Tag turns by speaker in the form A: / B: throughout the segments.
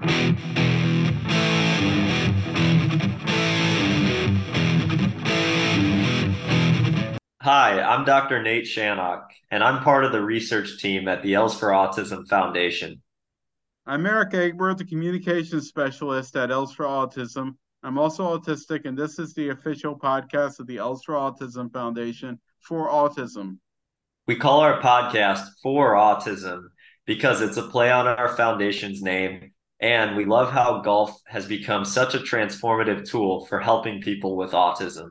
A: Hi, I'm Dr. Nate Shanok, and I'm part of the research team at the Els for Autism Foundation.
B: I'm Merrick Egbert, the communications specialist at Els for Autism. I'm also autistic, and this is the official podcast of the Els for Autism Foundation for autism.
A: We call our podcast Fore Autism because it's a play on our foundation's name, and we love how golf has become such a transformative tool for helping people with autism.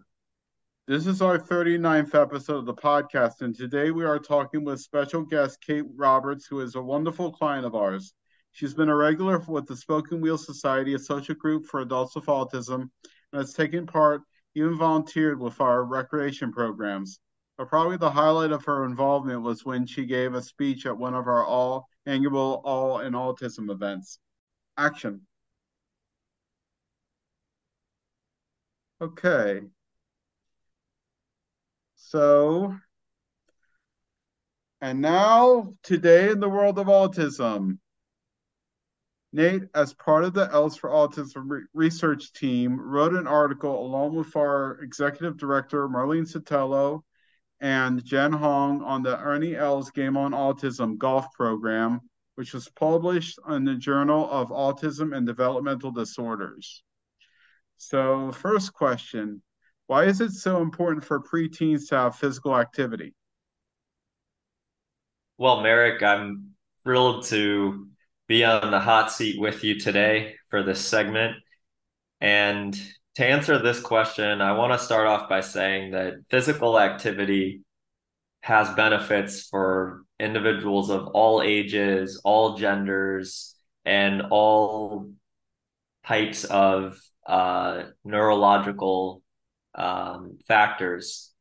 B: This is our 39th episode of the podcast, and today we are talking with special guest Kate Roberts, who is a wonderful client of ours. She's been a regular with the Spoken Wheel Society, a social group for adults with autism, and has taken part, even volunteered with our recreation programs. But probably the highlight of her involvement was when she gave a speech at one of our all annual All in Autism events. Action. Okay, so, and now today in the world of autism. Nate, as part of the Els for Autism re- research team, wrote an article along with our executive director, Marlene Sotelo, and Jen Hong on the Ernie Els Game on Autism golf program, which was published in the Journal of Autism and Developmental Disorders. So, first question why is it so important for preteens to have physical activity?
A: Well, Merrick, I'm thrilled to be on the hot seat with you today for this segment. And to answer this question, I want to start off by saying that physical activity has benefits for individuals of all ages, all genders, and all types of uh, neurological um, factors.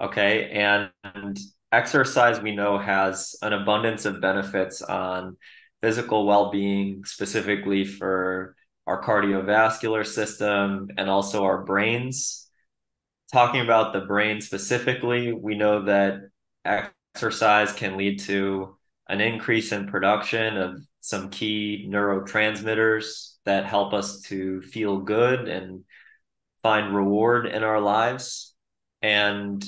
A: Okay. And, and exercise, we know, has an abundance of benefits on physical well being, specifically for our cardiovascular system and also our brains. Talking about the brain specifically, we know that exercise can lead to an increase in production of some key neurotransmitters that help us to feel good and find reward in our lives. And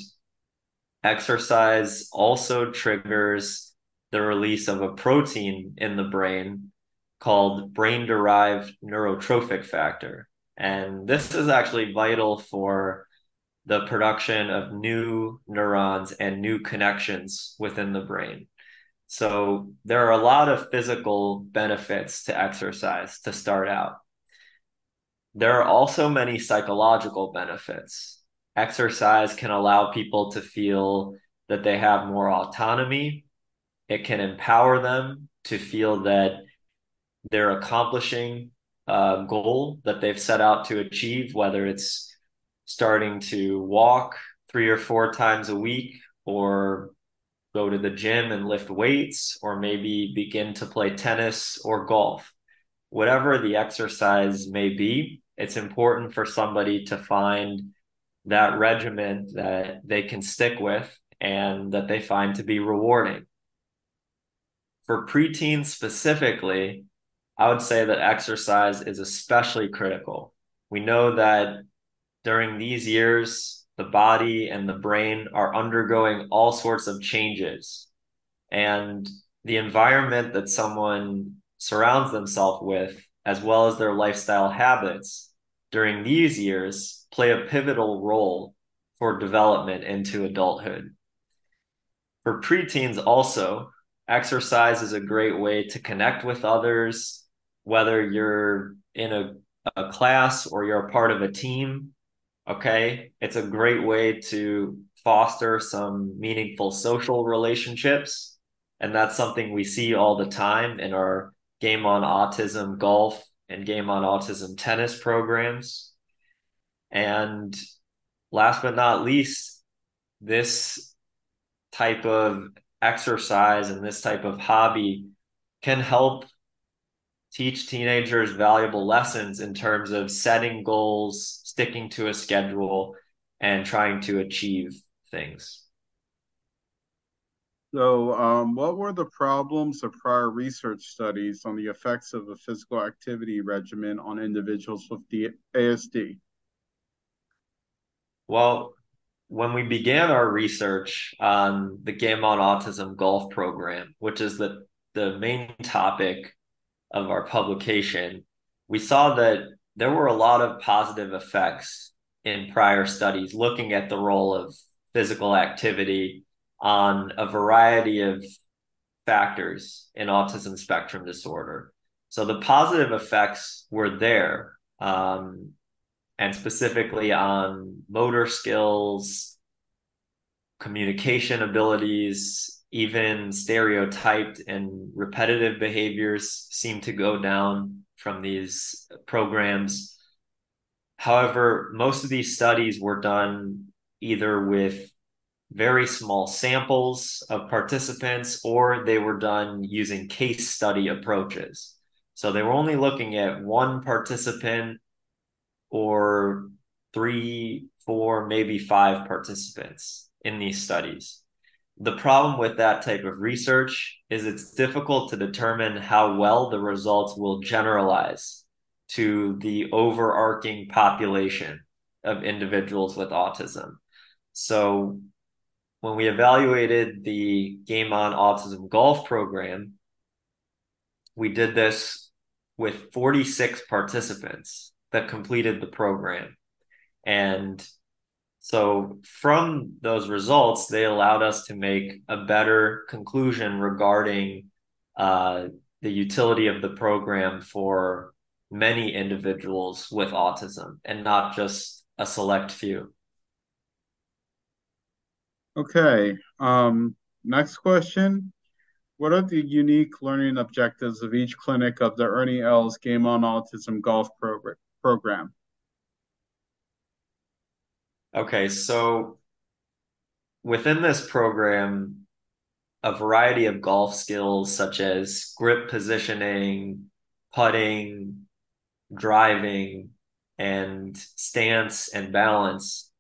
A: exercise also triggers the release of a protein in the brain called brain derived neurotrophic factor. And this is actually vital for the production of new neurons and new connections within the brain. So there are a lot of physical benefits to exercise to start out. There are also many psychological benefits. Exercise can allow people to feel that they have more autonomy. It can empower them to feel that they're accomplishing a goal that they've set out to achieve, whether it's starting to walk three or four times a week or go to the gym and lift weights or maybe begin to play tennis or golf. Whatever the exercise may be, it's important for somebody to find that regimen that they can stick with and that they find to be rewarding. For preteens specifically, I would say that exercise is especially critical. We know that during these years, the body and the brain are undergoing all sorts of changes. And the environment that someone surrounds themselves with, as well as their lifestyle habits, during these years play a pivotal role for development into adulthood. For preteens, also, exercise is a great way to connect with others, whether you're in a, a class or you're a part of a team. Okay. It's a great way to foster some meaningful social relationships. And that's something we see all the time in our game on autism golf and Game on Autism tennis programs. And last but not least, this type of exercise and this type of hobby can help teach teenagers valuable lessons in terms of setting goals, sticking to a schedule, and trying to achieve things.
B: So, um, what were the problems of prior research studies on the effects of a physical activity regimen on individuals with the ASD?
A: Well, when we began our research on the Game on Autism Golf program, which is the, the main topic of our publication, we saw that there were a lot of positive effects in prior studies looking at the role of physical activity on a variety of factors in autism spectrum disorder. So the positive effects were there, um, and specifically on motor skills, communication abilities, even stereotyped and repetitive behaviors seem to go down from these programs. However, most of these studies were done either with very small samples of participants or they were done using case study approaches. So they were only looking at one participant or three, four, maybe five participants in these studies. The problem with that type of research is it's difficult to determine how well the results will generalize to the overarching population of individuals with autism. So when we evaluated the Game On Autism Golf program, we did this with 46 participants that completed the program. And so from those results, they allowed us to make a better conclusion regarding uh, the utility of the program for many individuals with autism and not just a select few.
B: Okay. Um, next question. What are the unique learning objectives of each clinic of the Ernie Els Game on Autism Golf program?
A: Okay, so within this program, a variety of golf skills such as grip positioning, putting, driving, and stance and balance,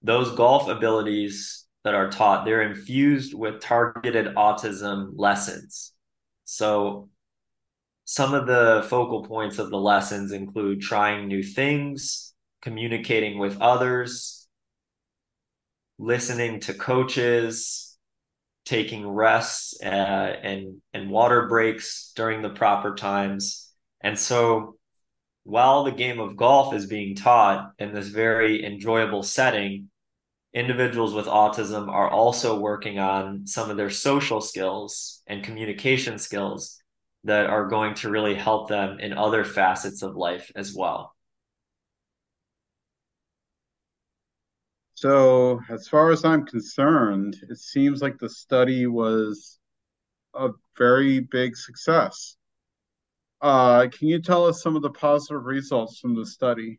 A: those golf abilities that are taught, they're infused with targeted autism lessons. So some of the focal points of the lessons include trying new things, communicating with others, listening to coaches, taking rests uh, and and water breaks during the proper times. And so while the game of golf is being taught in this very enjoyable setting, individuals with autism are also working on some of their social skills and communication skills that are going to really help them in other facets of life as well.
B: So, as far as I'm concerned, it seems like the study was a very big success. Uh, can you tell us some of the positive results from the study?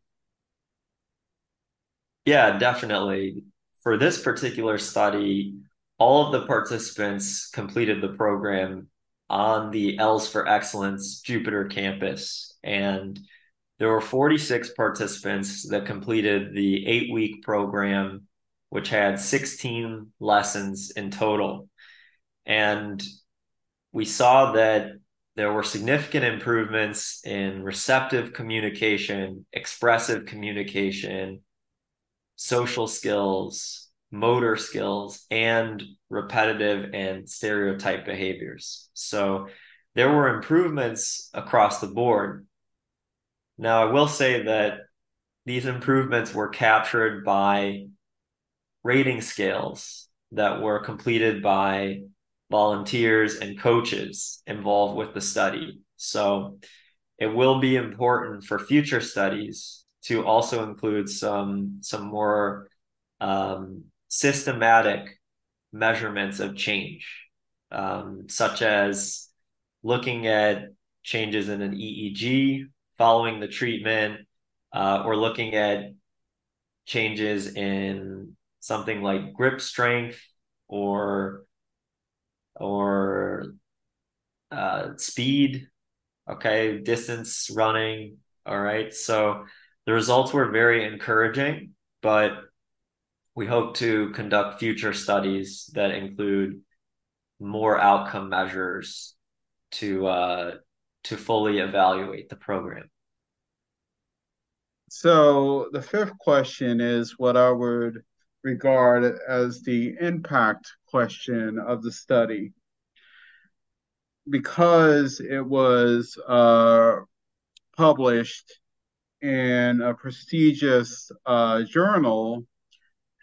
A: Yeah, definitely for this particular study, all of the participants completed the program on the Els for Excellence Jupiter campus. And there were 46 participants that completed the eight week program, which had 16 lessons in total. And we saw that there were significant improvements in receptive communication, expressive communication, social skills, motor skills, and repetitive and stereotype behaviors. So there were improvements across the board. Now, I will say that these improvements were captured by rating scales that were completed by volunteers and coaches involved with the study. So it will be important for future studies to also include some some more um, systematic measurements of change, um, such as looking at changes in an EEG following the treatment, uh, or looking at changes in something like grip strength or or uh, speed, okay, distance running. All right, so the results were very encouraging, but we hope to conduct future studies that include more outcome measures to uh, to fully evaluate the program.
B: So the fifth question is what I would regard as the impact question of the study. Because it was uh, published in a prestigious uh, journal,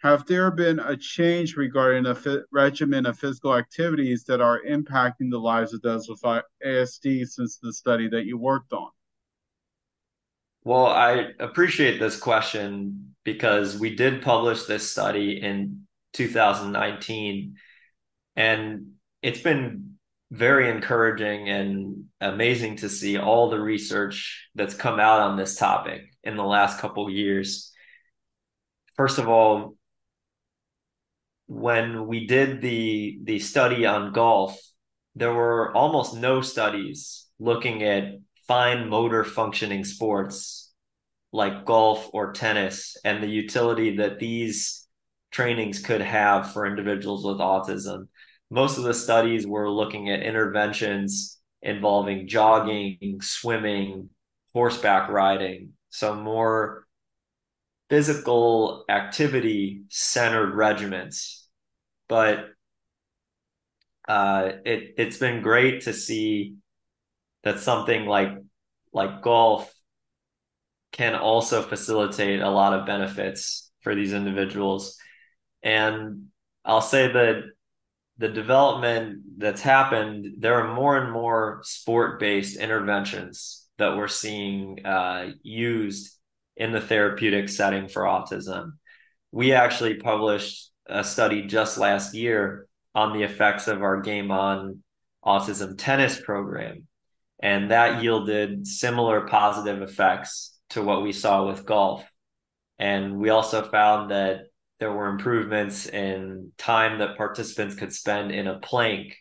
B: have there been a change regarding a regimen of physical activities that are impacting the lives of those with ASD since the study that you worked on?
A: Well, I appreciate this question because we did publish this study in 2019, and it's been very encouraging and amazing to see all the research that's come out on this topic in the last couple of years. First of all, when we did the the study on golf, there were almost no studies looking at fine motor functioning sports like golf or tennis and the utility that these trainings could have for individuals with autism. Most of the studies were looking at interventions involving jogging, swimming, horseback riding, so more physical activity centered regimens. But uh, it it's been great to see that something like like golf can also facilitate a lot of benefits for these individuals. And I'll say that the development that's happened, there are more and more sport based interventions that we're seeing uh, used in the therapeutic setting for autism. We actually published a study just last year on the effects of our game on autism tennis program and that yielded similar positive effects to what we saw with golf. And we also found that there were improvements in time that participants could spend in a plank.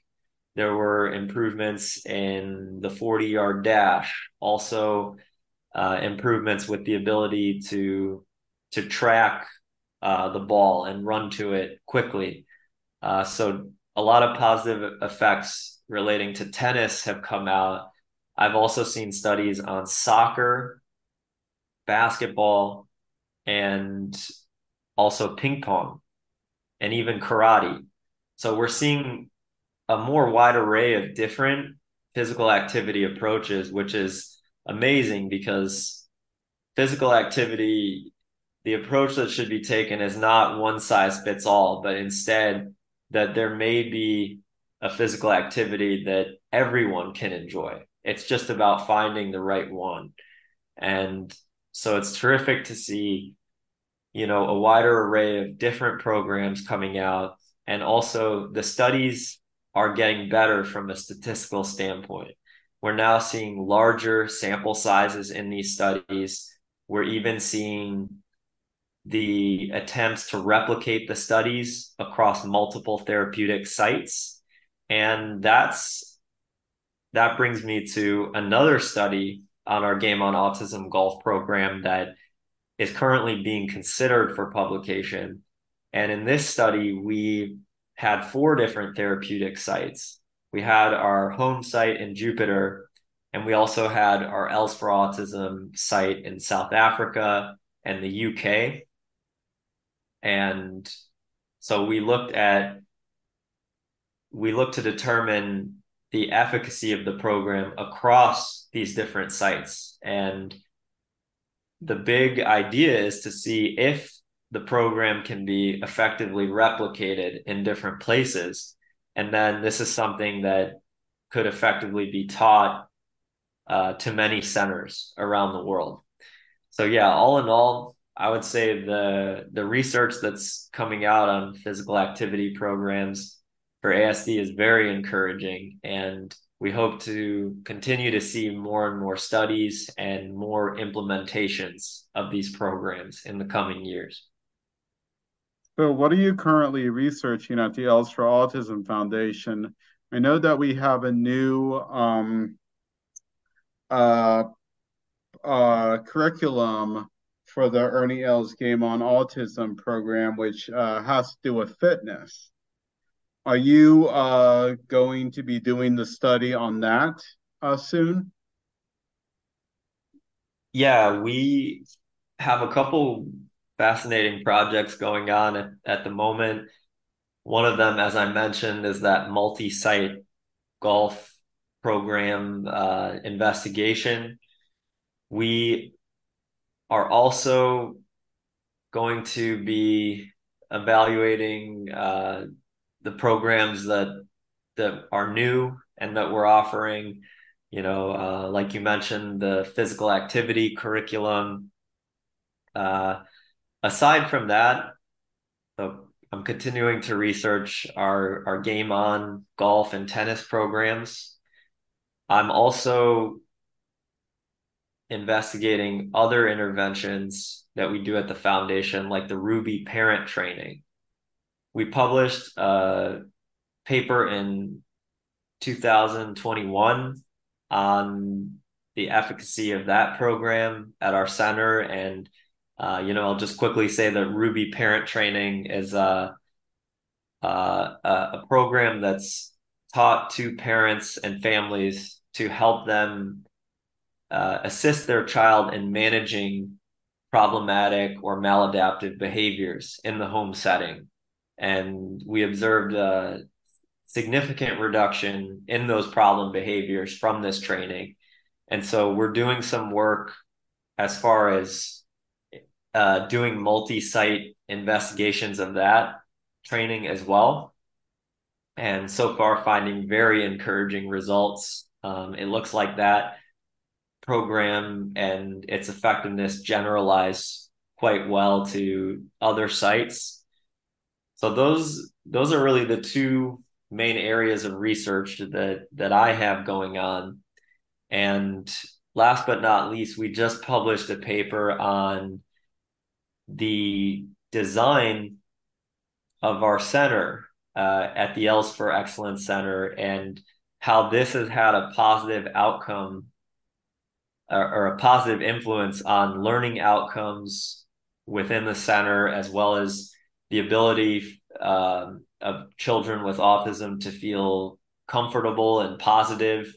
A: There were improvements in the 40 yard dash, also uh, improvements with the ability to to track uh, the ball and run to it quickly. Uh, so a lot of positive effects relating to tennis have come out I've also seen studies on soccer, basketball, and also ping pong and even karate. So we're seeing a more wide array of different physical activity approaches, which is amazing because physical activity, the approach that should be taken is not one size fits all, but instead that there may be a physical activity that everyone can enjoy. It's just about finding the right one. And so it's terrific to see, you know, a wider array of different programs coming out. And also the studies are getting better from a statistical standpoint. We're now seeing larger sample sizes in these studies. We're even seeing the attempts to replicate the studies across multiple therapeutic sites. And that's that brings me to another study on our Game on Autism golf program that is currently being considered for publication. And in this study, we had four different therapeutic sites. We had our home site in Jupiter, and we also had our ELS for Autism site in South Africa and the UK. And so we looked at, we looked to determine the efficacy of the program across these different sites. And the big idea is to see if the program can be effectively replicated in different places. And then this is something that could effectively be taught uh, to many centers around the world. So yeah, all in all, I would say the the research that's coming out on physical activity programs for ASD is very encouraging. And we hope to continue to see more and more studies and more implementations of these programs in the coming years.
B: So, what are you currently researching at the ELS for Autism Foundation? I know that we have a new um, uh, uh, curriculum for the Ernie Els Game on Autism program, which uh, has to do with fitness. Are you uh, going to be doing the study on that uh, soon?
A: Yeah, we have a couple fascinating projects going on at, at the moment. One of them, as I mentioned, is that multi-site golf program uh, investigation. We are also going to be evaluating uh, the programs that that are new and that we're offering. You know, uh, like you mentioned, the physical activity curriculum. Uh, aside from that, I'm continuing to research our our game on golf and tennis programs. I'm also investigating other interventions that we do at the foundation, like the RUBI parent training. We published a paper in 2021 on the efficacy of that program at our center. And, uh, you know, I'll just quickly say that RUBI parent training is a, a, a program that's taught to parents and families to help them uh, assist their child in managing problematic or maladaptive behaviors in the home setting. And we observed a significant reduction in those problem behaviors from this training. And so we're doing some work as far as uh, doing multi site investigations of that training as well. And so far, finding very encouraging results. Um, it looks like that program and its effectiveness generalize quite well to other sites. So those those are really the two main areas of research that that I have going on. And last but not least, we just published a paper on the design of our center uh, at the Els for Excellence Center and how this has had a positive outcome or a positive influence on learning outcomes within the center, as well as the ability uh, of children with autism to feel comfortable and positive.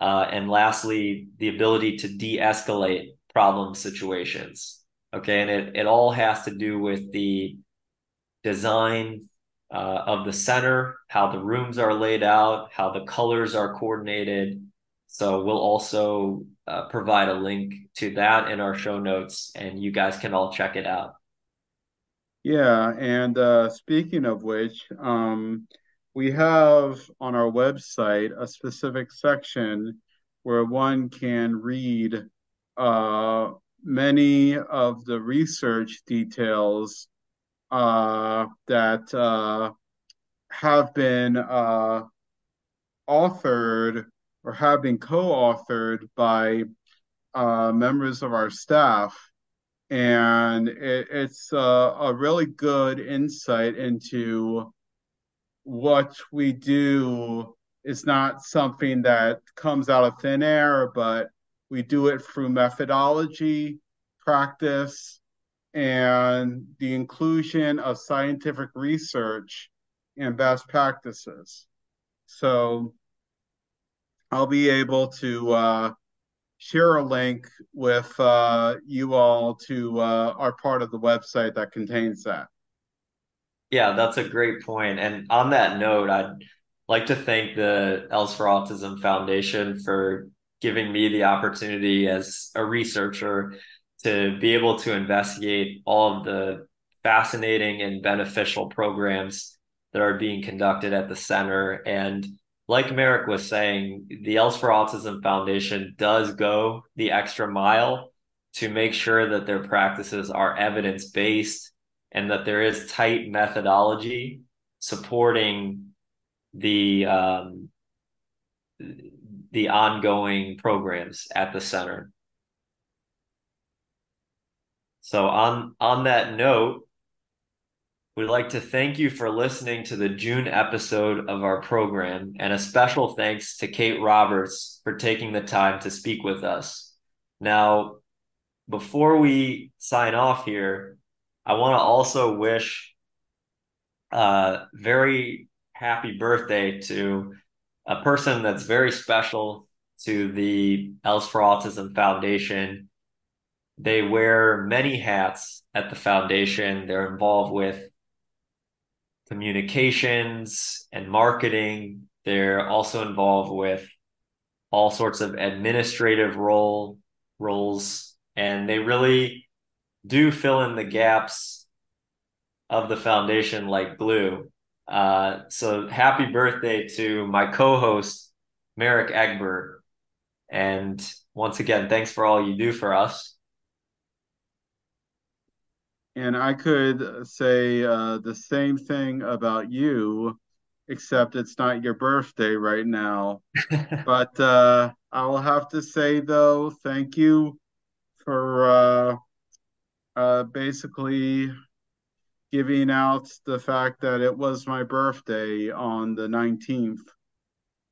A: Uh, and lastly, the ability to de escalate problem situations. Okay. And it, it all has to do with the design uh, of the center, how the rooms are laid out, how the colors are coordinated. So we'll also uh, provide a link to that in our show notes, and you guys can all check it out.
B: Yeah, and uh, speaking of which, um, we have on our website a specific section where one can read uh, many of the research details uh, that uh, have been uh, authored or have been co-authored by uh, members of our staff. And it, it's a, a really good insight into what we do is not something that comes out of thin air, but we do it through methodology, practice, and the inclusion of scientific research and best practices. So I'll be able to uh, share a link with uh, you all to uh, our part of the website that contains that.
A: Yeah, that's a great point. And on that note, I'd like to thank the Els for Autism Foundation for giving me the opportunity as a researcher to be able to investigate all of the fascinating and beneficial programs that are being conducted at the center. And like Merrick was saying, the Els for Autism Foundation does go the extra mile to make sure that their practices are evidence based and that there is tight methodology supporting the um, the ongoing programs at the center. So on on that note, We'd like to thank you for listening to the June episode of our program, and a special thanks to Kate Roberts for taking the time to speak with us. Now, before we sign off here, I want to also wish a very happy birthday to a person that's very special to the Els for Autism Foundation. They wear many hats at the foundation. They're involved with communications and marketing. They're also involved with all sorts of administrative role roles, and they really do fill in the gaps of the foundation like glue. Uh, so happy birthday to my co-host Merrick Egbert, and once again, thanks for all you do for us.
B: And I could say uh, the same thing about you, except it's not your birthday right now. but uh, I will have to say, though, thank you for uh, uh, basically giving out the fact that it was my birthday on the 19th.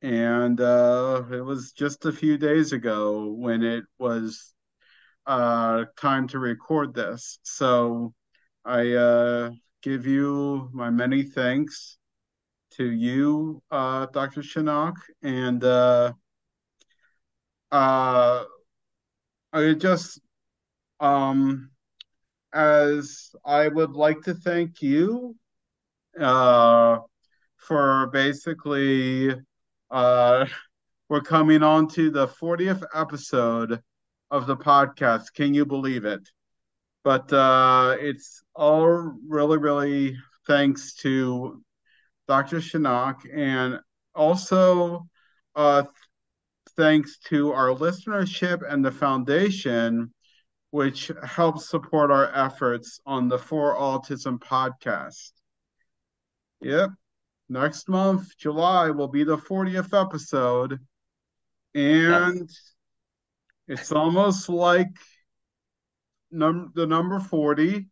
B: And uh, it was just a few days ago when it was uh, time to record this. So I uh, give you my many thanks to you, uh, Dr. Shanok, and uh, uh, I just um, as I would like to thank you uh, for basically uh, we're coming on to the 40th episode of the podcast. Can you believe it? But uh, it's all really, really thanks to Dr. Shanok and also uh, thanks to our listenership and the foundation, which helps support our efforts on the Fore Autism podcast. Yep. Next month, July, will be the 40th episode. And yes. It's almost like num- the number 40,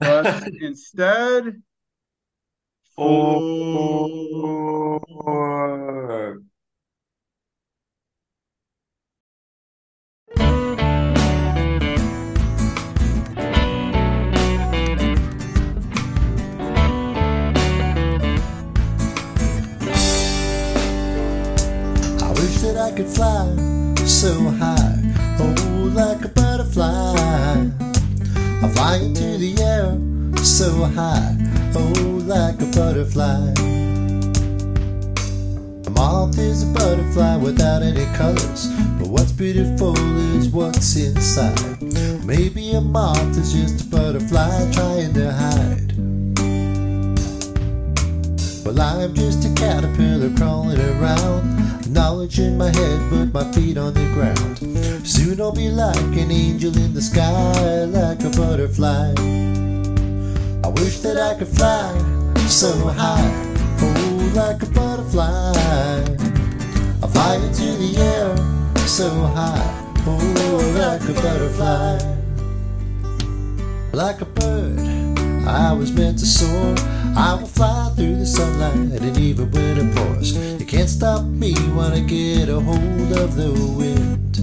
B: but instead, four.
C: that I could fly so high, like a butterfly. I fly into the air so high, oh, like a butterfly. A moth is a butterfly without any colors, but what's beautiful is what's inside. Maybe a moth is just a butterfly trying to hide. Well, I'm just a caterpillar crawling around. Knowledge in my head, but my feet on the ground. Soon I'll be like an angel in the sky, like a butterfly. I wish that I could fly so high, oh, like a butterfly. I fly into the air so high, oh, like a butterfly. Like a bird, I was meant to soar. I will fly through the sunlight and even when it pours. You can't stop me when I get a hold of the wind.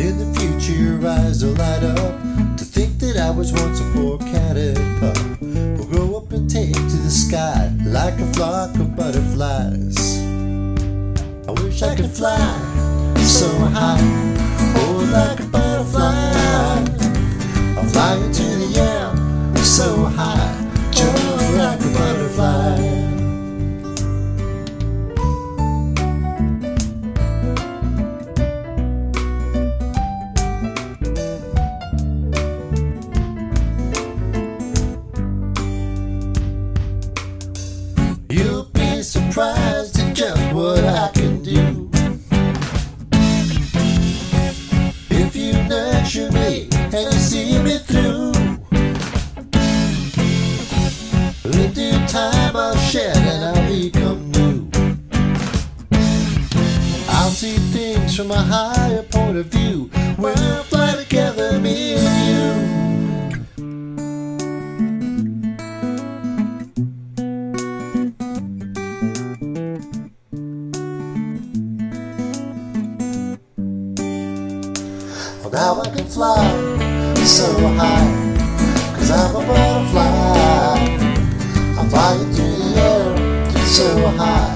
C: In the future, your eyes will light up to think that I was once a poor caterpillar. Will grow up and take to the sky like a flock of butterflies. I wish I could fly so high, so high.